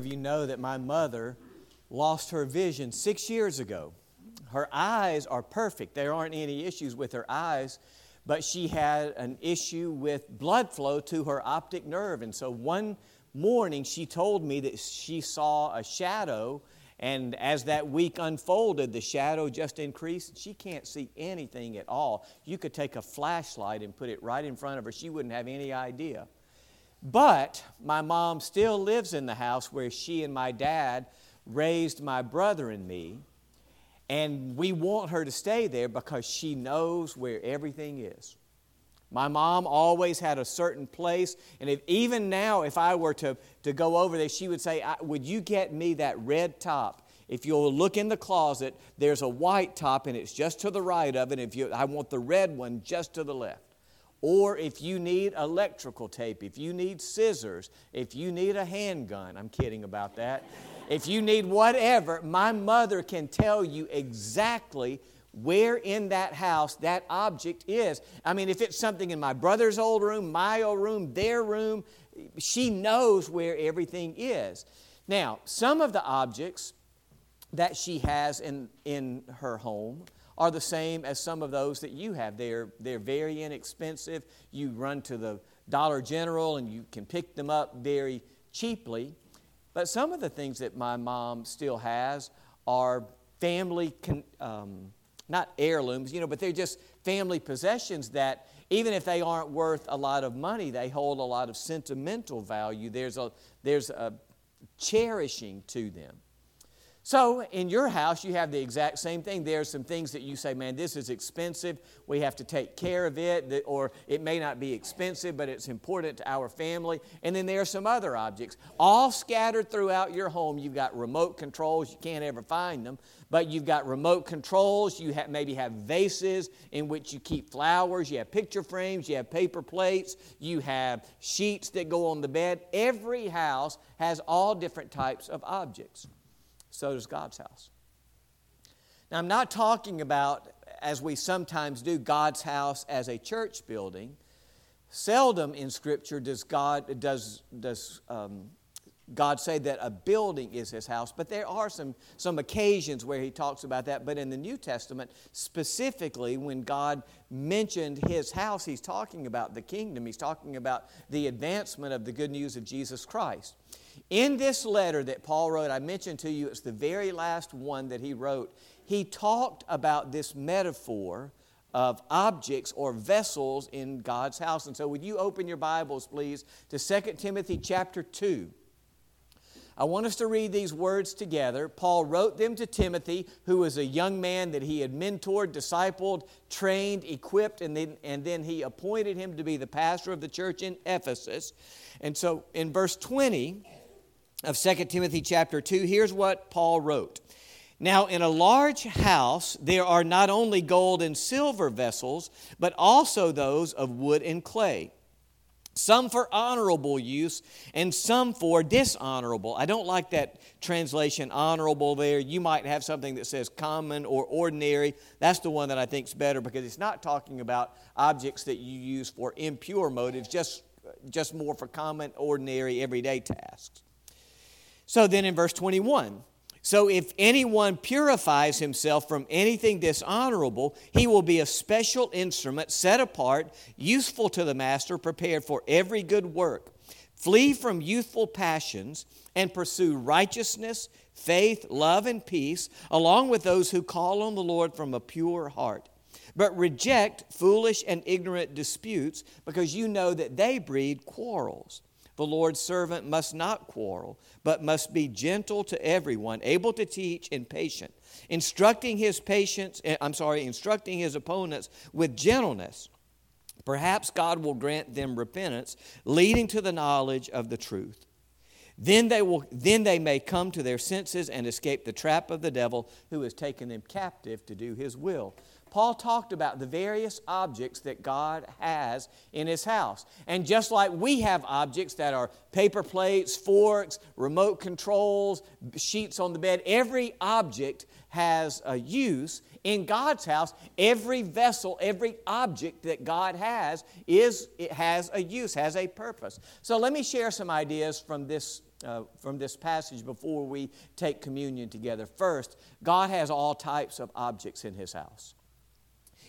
of you know that my mother lost her vision six years ago. Her eyes are perfect, there aren't any issues with her eyes, but she had an issue with blood flow to her optic nerve. And so one morning she told me that she saw a shadow, and as that week unfolded, the shadow just increased. She can't see anything at all. You could take a flashlight and put it right in front of her, she wouldn't have any idea. But my mom still lives in the house where she and my dad raised my brother and me. And we want her to stay there because she knows where everything is. My mom always had a certain place, and if, even now, if I were to, to go over there, she would say, Would you get me that red top? If you'll look in the closet, there's a white top, and it's just to the right of it. If you, I want the red one just to the left. Or if you need electrical tape, if you need scissors, if you need a handgun, I'm kidding about that. if you need whatever, my mother can tell you exactly where in that house that object is. I mean, if it's something in my brother's old room, my old room, their room, she knows where everything is. Now, some of the objects that she has in, in her home are the same as some of those that you have. They're, they're very inexpensive. You run to the Dollar General and you can pick them up very cheaply. But some of the things that my mom still has are family, con- um, not heirlooms, you know, but they're just family possessions that even if they aren't worth a lot of money, they hold a lot of sentimental value. There's a, there's a cherishing to them. So, in your house, you have the exact same thing. There are some things that you say, man, this is expensive. We have to take care of it. Or it may not be expensive, but it's important to our family. And then there are some other objects. All scattered throughout your home, you've got remote controls. You can't ever find them. But you've got remote controls. You have, maybe have vases in which you keep flowers. You have picture frames. You have paper plates. You have sheets that go on the bed. Every house has all different types of objects so does God's house. Now, I'm not talking about, as we sometimes do, God's house as a church building. Seldom in Scripture does God, does, does, um, God say that a building is his house, but there are some, some occasions where he talks about that. But in the New Testament, specifically when God mentioned his house, he's talking about the kingdom, he's talking about the advancement of the good news of Jesus Christ. In this letter that Paul wrote, I mentioned to you, it's the very last one that he wrote. He talked about this metaphor of objects or vessels in God's house. And so, would you open your Bibles, please, to 2 Timothy chapter 2. I want us to read these words together. Paul wrote them to Timothy, who was a young man that he had mentored, discipled, trained, equipped, and then, and then he appointed him to be the pastor of the church in Ephesus. And so in verse 20, of 2 Timothy chapter 2, here's what Paul wrote. Now, in a large house, there are not only gold and silver vessels, but also those of wood and clay, some for honorable use and some for dishonorable. I don't like that translation, honorable, there. You might have something that says common or ordinary. That's the one that I think is better because it's not talking about objects that you use for impure motives, just, just more for common, ordinary, everyday tasks. So then in verse 21, so if anyone purifies himself from anything dishonorable, he will be a special instrument set apart, useful to the master, prepared for every good work. Flee from youthful passions and pursue righteousness, faith, love, and peace, along with those who call on the Lord from a pure heart. But reject foolish and ignorant disputes because you know that they breed quarrels. The Lord's servant must not quarrel, but must be gentle to everyone, able to teach and patient, instructing his patients, eh, I'm sorry, instructing his opponents with gentleness. Perhaps God will grant them repentance, leading to the knowledge of the truth. Then they, will, then they may come to their senses and escape the trap of the devil who has taken them captive to do his will. Paul talked about the various objects that God has in His house. And just like we have objects that are paper plates, forks, remote controls, sheets on the bed, every object has a use. In God's house, every vessel, every object that God has is it has a use, has a purpose. So let me share some ideas from this uh, from this passage before we take communion together. First, God has all types of objects in His house.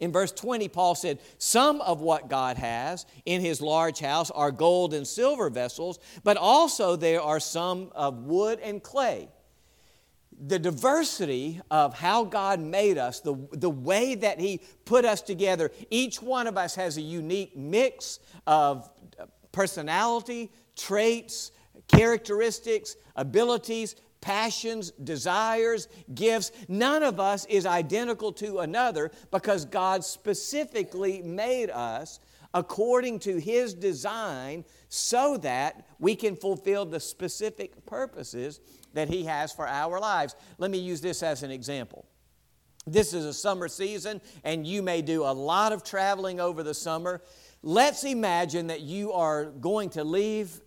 In verse 20, Paul said, Some of what God has in his large house are gold and silver vessels, but also there are some of wood and clay. The diversity of how God made us, the, the way that He put us together, each one of us has a unique mix of uh, personality, traits, characteristics, abilities, passions, desires, gifts. None of us is identical to another because God specifically made us according to His design so that we can fulfill the specific purposes that He has for our lives. Let me use this as an example. This is a summer season, and you may do a lot of traveling over the summer. Let's imagine that you are going to leave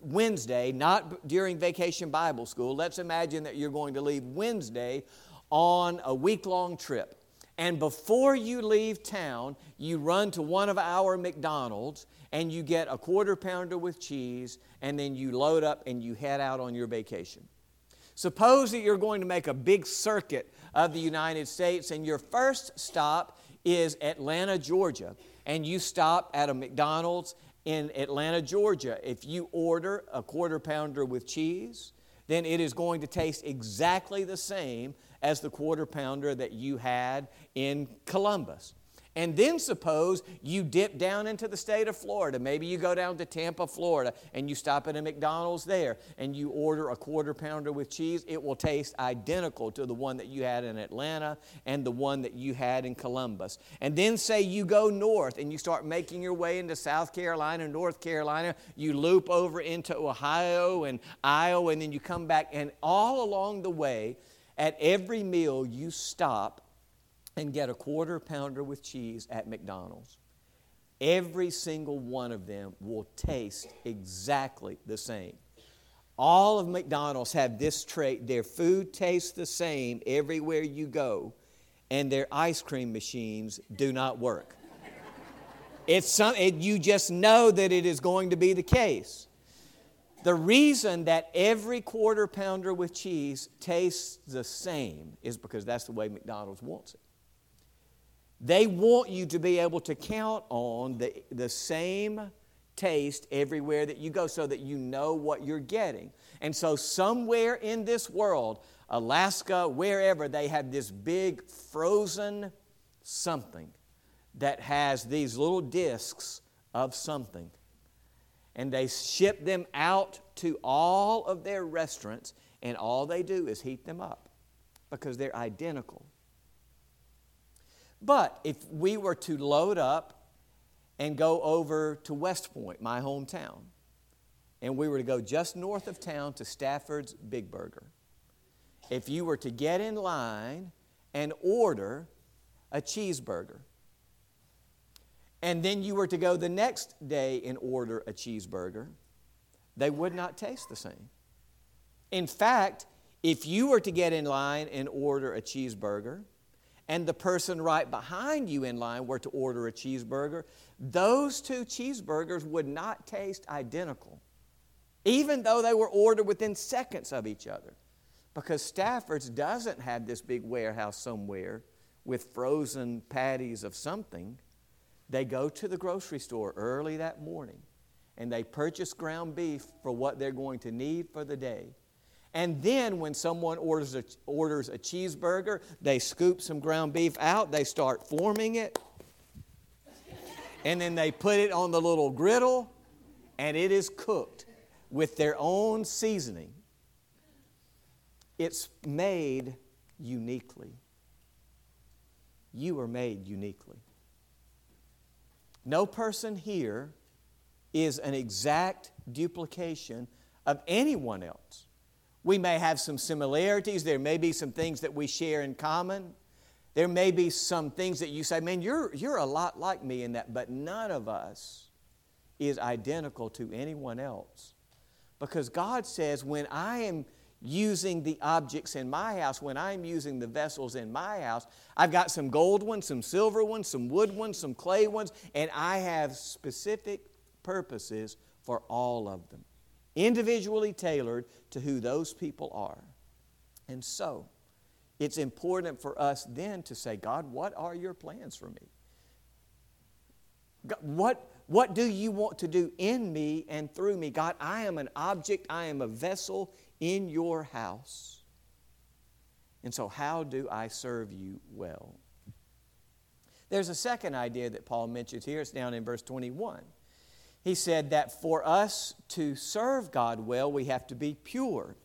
Wednesday, not during vacation Bible school. Let's imagine that you're going to leave Wednesday on a week long trip. And before you leave town, you run to one of our McDonald's and you get a quarter pounder with cheese, and then you load up and you head out on your vacation. Suppose that you're going to make a big circuit of the United States, and your first stop is Atlanta, Georgia, and you stop at a McDonald's in Atlanta, Georgia, if you order a quarter pounder with cheese, then it is going to taste exactly the same as the quarter pounder that you had in Columbus. And then suppose you dip down into the state of Florida. Maybe you go down to Tampa, Florida, and you stop at a McDonald's there and you order a quarter pounder with cheese. It will taste identical to the one that you had in Atlanta and the one that you had in Columbus. And then say you go north and you start making your way into South Carolina, North Carolina. You loop over into Ohio and Iowa, and then you come back. And all along the way, at every meal, you stop and get a quarter pounder with cheese at McDonald's, every single one of them will taste exactly the same. All of McDonald's have this trait their food tastes the same everywhere you go, and their ice cream machines do not work. It's some, it, you just know that it is going to be the case. The reason that every quarter pounder with cheese tastes the same is because that's the way McDonald's wants it. They want you to be able to count on the, the same taste everywhere that you go so that you know what you're getting. And so, somewhere in this world, Alaska, wherever, they have this big frozen something that has these little discs of something. And they ship them out to all of their restaurants, and all they do is heat them up because they're identical. But if we were to load up and go over to West Point, my hometown, and we were to go just north of town to Stafford's Big Burger, if you were to get in line and order a cheeseburger, and then you were to go the next day and order a cheeseburger, they would not taste the same. In fact, if you were to get in line and order a cheeseburger, and the person right behind you in line were to order a cheeseburger, those two cheeseburgers would not taste identical, even though they were ordered within seconds of each other. Because Stafford's doesn't have this big warehouse somewhere with frozen patties of something. They go to the grocery store early that morning and they purchase ground beef for what they're going to need for the day and then when someone orders a, orders a cheeseburger, they scoop some ground beef out, they start forming it, and then they put it on the little griddle, and it is cooked with their own seasoning. It's made uniquely. You are made uniquely. No person here is an exact duplication of anyone else. We may have some similarities. There may be some things that we share in common. There may be some things that you say, man, you're, you're a lot like me in that, but none of us is identical to anyone else. Because God says, when I am using the objects in my house, when I'm using the vessels in my house, I've got some gold ones, some silver ones, some wood ones, some clay ones, and I have specific purposes for all of them. Individually tailored to who those people are. And so, it's important for us then to say, God, what are your plans for me? God, what, what do you want to do in me and through me? God, I am an object, I am a vessel in your house. And so, how do I serve you well? There's a second idea that Paul mentions here. It's down in verse 21. He said that for us to serve God well, we have to be pure.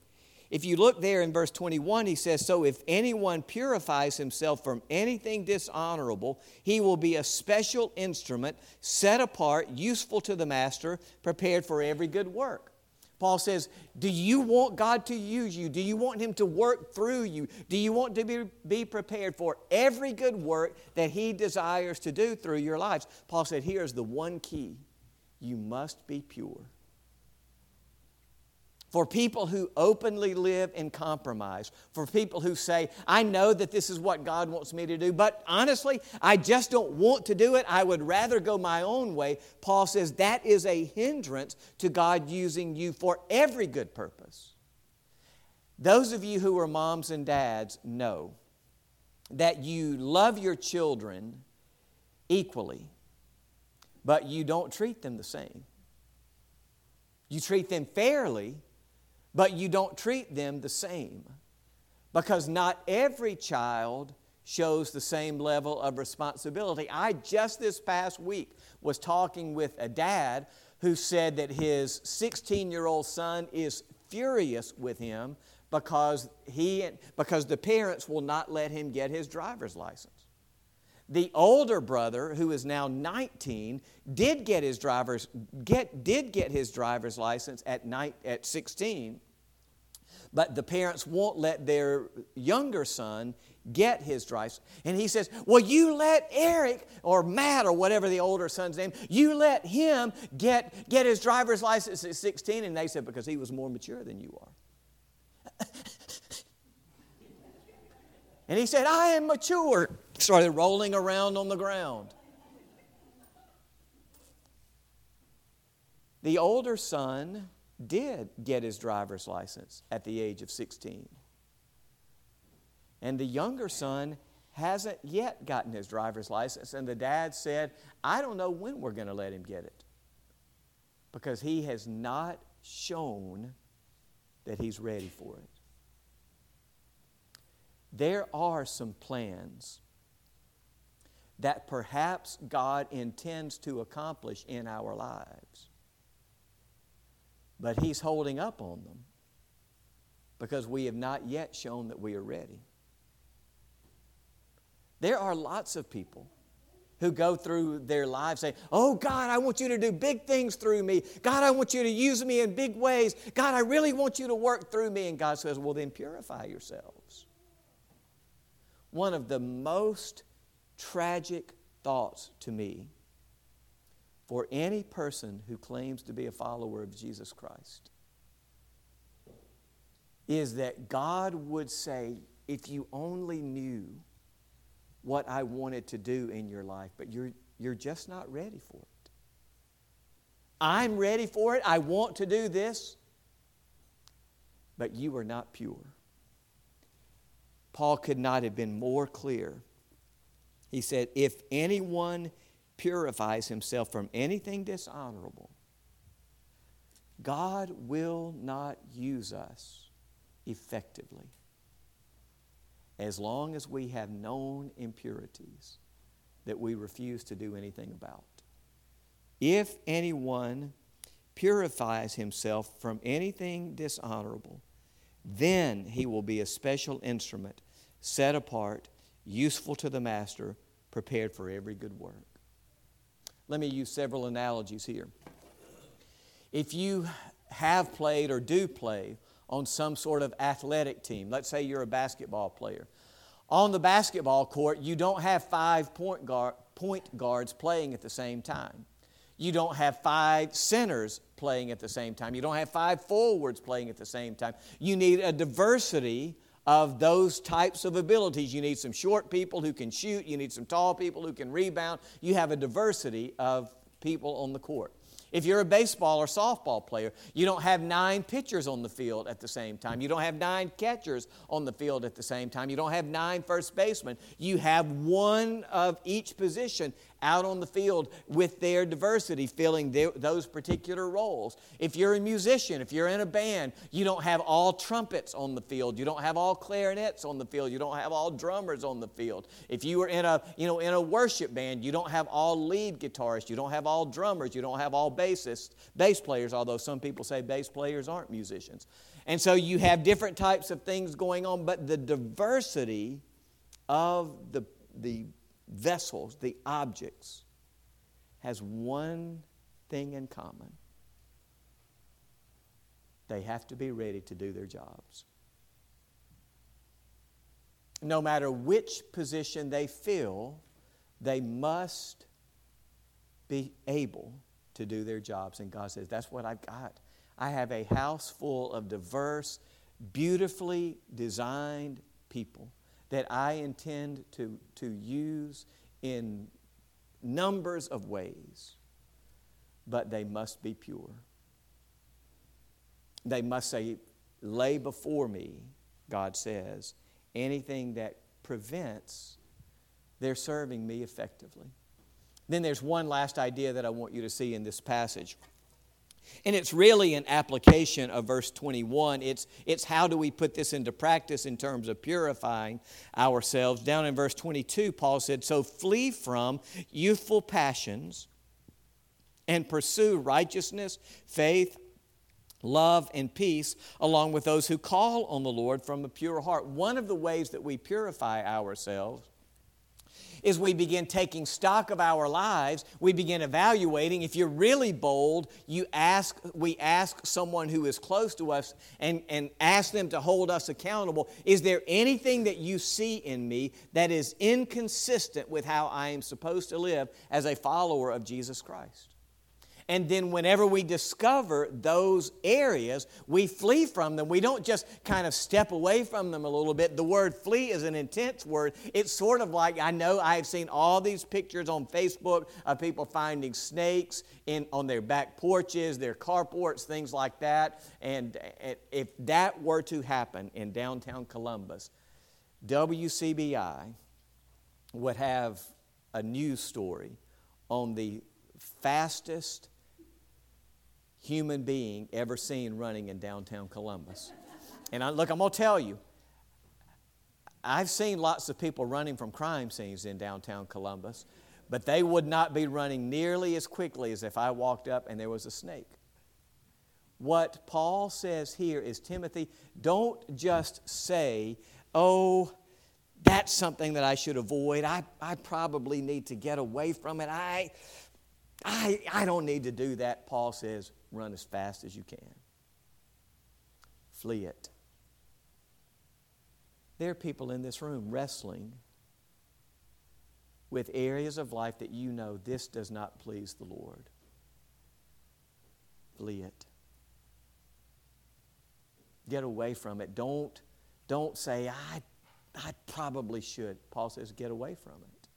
If you look there in verse 21, he says, So if anyone purifies himself from anything dishonorable, he will be a special instrument, set apart, useful to the master, prepared for every good work. Paul says, Do you want God to use you? Do you want Him to work through you? Do you want to be, be prepared for every good work that He desires to do through your lives? Paul said, Here's the one key you must be pure for people who openly live in compromise, for people who say, I know that this is what God wants me to do, but honestly, I just don't want to do it. I would rather go my own way. Paul says that is a hindrance to God using you for every good purpose. Those of you who are moms and dads know that you love your children equally, but you don't treat them the same. You treat them fairly but you don't treat them the same because not every child shows the same level of responsibility. I just this past week was talking with a dad who said that his 16 year old son is furious with him because, he, because the parents will not let him get his driver's license. The older brother, who is now 19, did get his driver's, get, did get his driver's license at, night, at 16, but the parents won't let their younger son get his driver's. And he says, Well, you let Eric, or Matt, or whatever the older son's name, you let him get, get his driver's license at 16. And they said, Because he was more mature than you are. and he said, I am mature started rolling around on the ground. The older son did get his driver's license at the age of 16. And the younger son hasn't yet gotten his driver's license. And the dad said, I don't know when we're going to let him get it because he has not shown that he's ready for it. There are some plans that perhaps God intends to accomplish in our lives. But He's holding up on them because we have not yet shown that we are ready. There are lots of people who go through their lives saying, Oh God, I want you to do big things through me. God, I want you to use me in big ways. God, I really want you to work through me. And God says, Well, then purify yourselves. One of the most tragic thoughts to me for any person who claims to be a follower of Jesus Christ is that God would say, if you only knew what I wanted to do in your life, but you're, you're just not ready for it. I'm ready for it. I want to do this, but you are not pure. Paul could not have been more clear he said, If anyone purifies himself from anything dishonorable, God will not use us effectively as long as we have known impurities that we refuse to do anything about. If anyone purifies himself from anything dishonorable, then he will be a special instrument set apart useful to the master, prepared for every good work. Let me use several analogies here. If you have played or do play on some sort of athletic team, let's say you're a basketball player, on the basketball court, you don't have five point, guard, point guards playing at the same time. You don't have five centers playing at the same time. You don't have five forwards playing at the same time. You need a diversity of those types of abilities. You need some short people who can shoot, you need some tall people who can rebound. You have a diversity of people on the court. If you're a baseball or softball player, you don't have nine pitchers on the field at the same time. You don't have nine catchers on the field at the same time. You don't have nine first basemen. You have one of each position out on the field with their diversity, filling their, those particular roles. If you're a musician, if you're in a band, you don't have all trumpets on the field. You don't have all clarinets on the field. You don't have all drummers on the field. If you were in a, you know, in a worship band, you don't have all lead guitarists. You don't have all drummers. You don't have all bassists, bass players, although some people say bass players aren't musicians. And so you have different types of things going on, but the diversity of the, the vessels, the objects, has one thing in common they have to be ready to do their jobs. No matter which position they fill, they must be able to do their jobs. And God says, That's what I've got. I have a house full of diverse, beautifully designed people that I intend to, to use in numbers of ways, but they must be pure. They must say, lay before me, God says, anything that prevents their serving me effectively. Then there's one last idea that I want you to see in this passage. And it's really an application of verse 21. It's, it's how do we put this into practice in terms of purifying ourselves. Down in verse 22, Paul said, So flee from youthful passions and pursue righteousness, faith, love, and peace, along with those who call on the Lord from a pure heart. One of the ways that we purify ourselves is we begin taking stock of our lives, we begin evaluating. If you're really bold, you ask, we ask someone who is close to us and, and ask them to hold us accountable. Is there anything that you see in me that is inconsistent with how I am supposed to live as a follower of Jesus Christ? And then, whenever we discover those areas, we flee from them. We don't just kind of step away from them a little bit. The word flee is an intense word. It's sort of like I know I've seen all these pictures on Facebook of people finding snakes in, on their back porches, their carports, things like that. And if that were to happen in downtown Columbus, WCBI would have a news story on the fastest human being ever seen running in downtown Columbus. And I, look, I'm going to tell you, I've seen lots of people running from crime scenes in downtown Columbus, but they would not be running nearly as quickly as if I walked up and there was a snake. What Paul says here is Timothy, don't just say, oh, that's something that I should avoid. I, I probably need to get away from it. I, I, I don't need to do that. Paul says, run as fast as you can. Flee it. There are people in this room wrestling with areas of life that you know this does not please the Lord. Flee it. Get away from it. Don't, don't say, I, I probably should. Paul says, get away from it.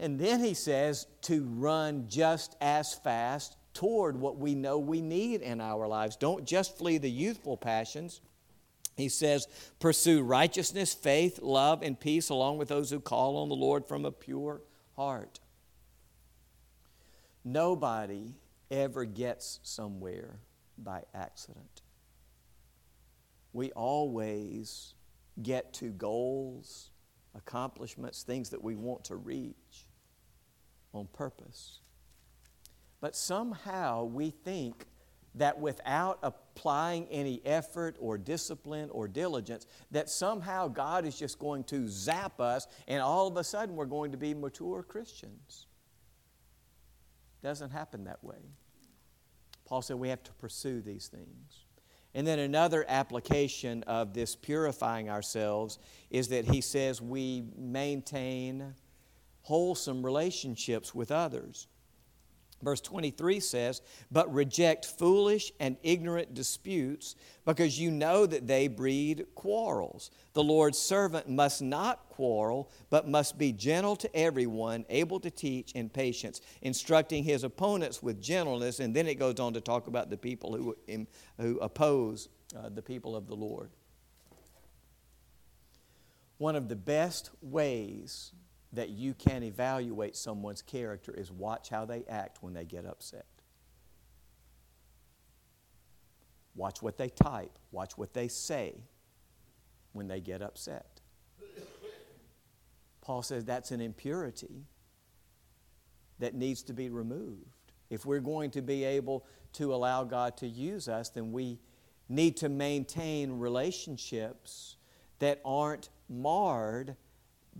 And then he says to run just as fast toward what we know we need in our lives. Don't just flee the youthful passions. He says, pursue righteousness, faith, love, and peace along with those who call on the Lord from a pure heart. Nobody ever gets somewhere by accident. We always get to goals, accomplishments, things that we want to reach on purpose. But somehow we think that without applying any effort or discipline or diligence, that somehow God is just going to zap us and all of a sudden we're going to be mature Christians. Doesn't happen that way. Paul said we have to pursue these things. And then another application of this purifying ourselves is that he says we maintain wholesome relationships with others. Verse 23 says, But reject foolish and ignorant disputes, because you know that they breed quarrels. The Lord's servant must not quarrel, but must be gentle to everyone, able to teach in patience, instructing his opponents with gentleness. And then it goes on to talk about the people who, who oppose uh, the people of the Lord. One of the best ways that you can evaluate someone's character is watch how they act when they get upset. Watch what they type, watch what they say when they get upset. Paul says that's an impurity that needs to be removed. If we're going to be able to allow God to use us, then we need to maintain relationships that aren't marred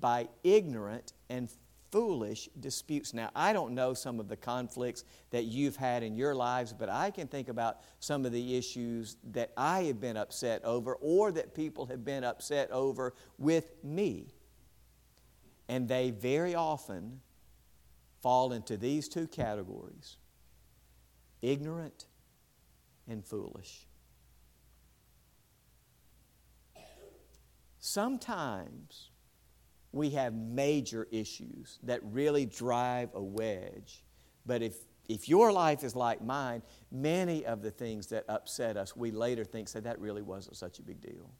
by ignorant and foolish disputes. Now, I don't know some of the conflicts that you've had in your lives, but I can think about some of the issues that I have been upset over or that people have been upset over with me. And they very often fall into these two categories ignorant and foolish. Sometimes we have major issues that really drive a wedge. But if, if your life is like mine, many of the things that upset us, we later think, say, that really wasn't such a big deal.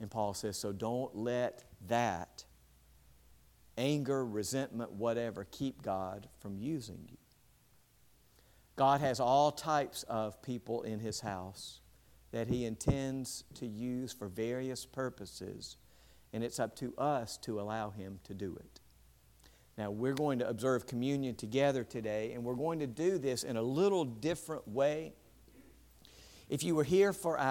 And Paul says, so don't let that anger, resentment, whatever, keep God from using you. God has all types of people in His house that He intends to use for various purposes and it's up to us to allow Him to do it. Now, we're going to observe communion together today, and we're going to do this in a little different way. If you were here for our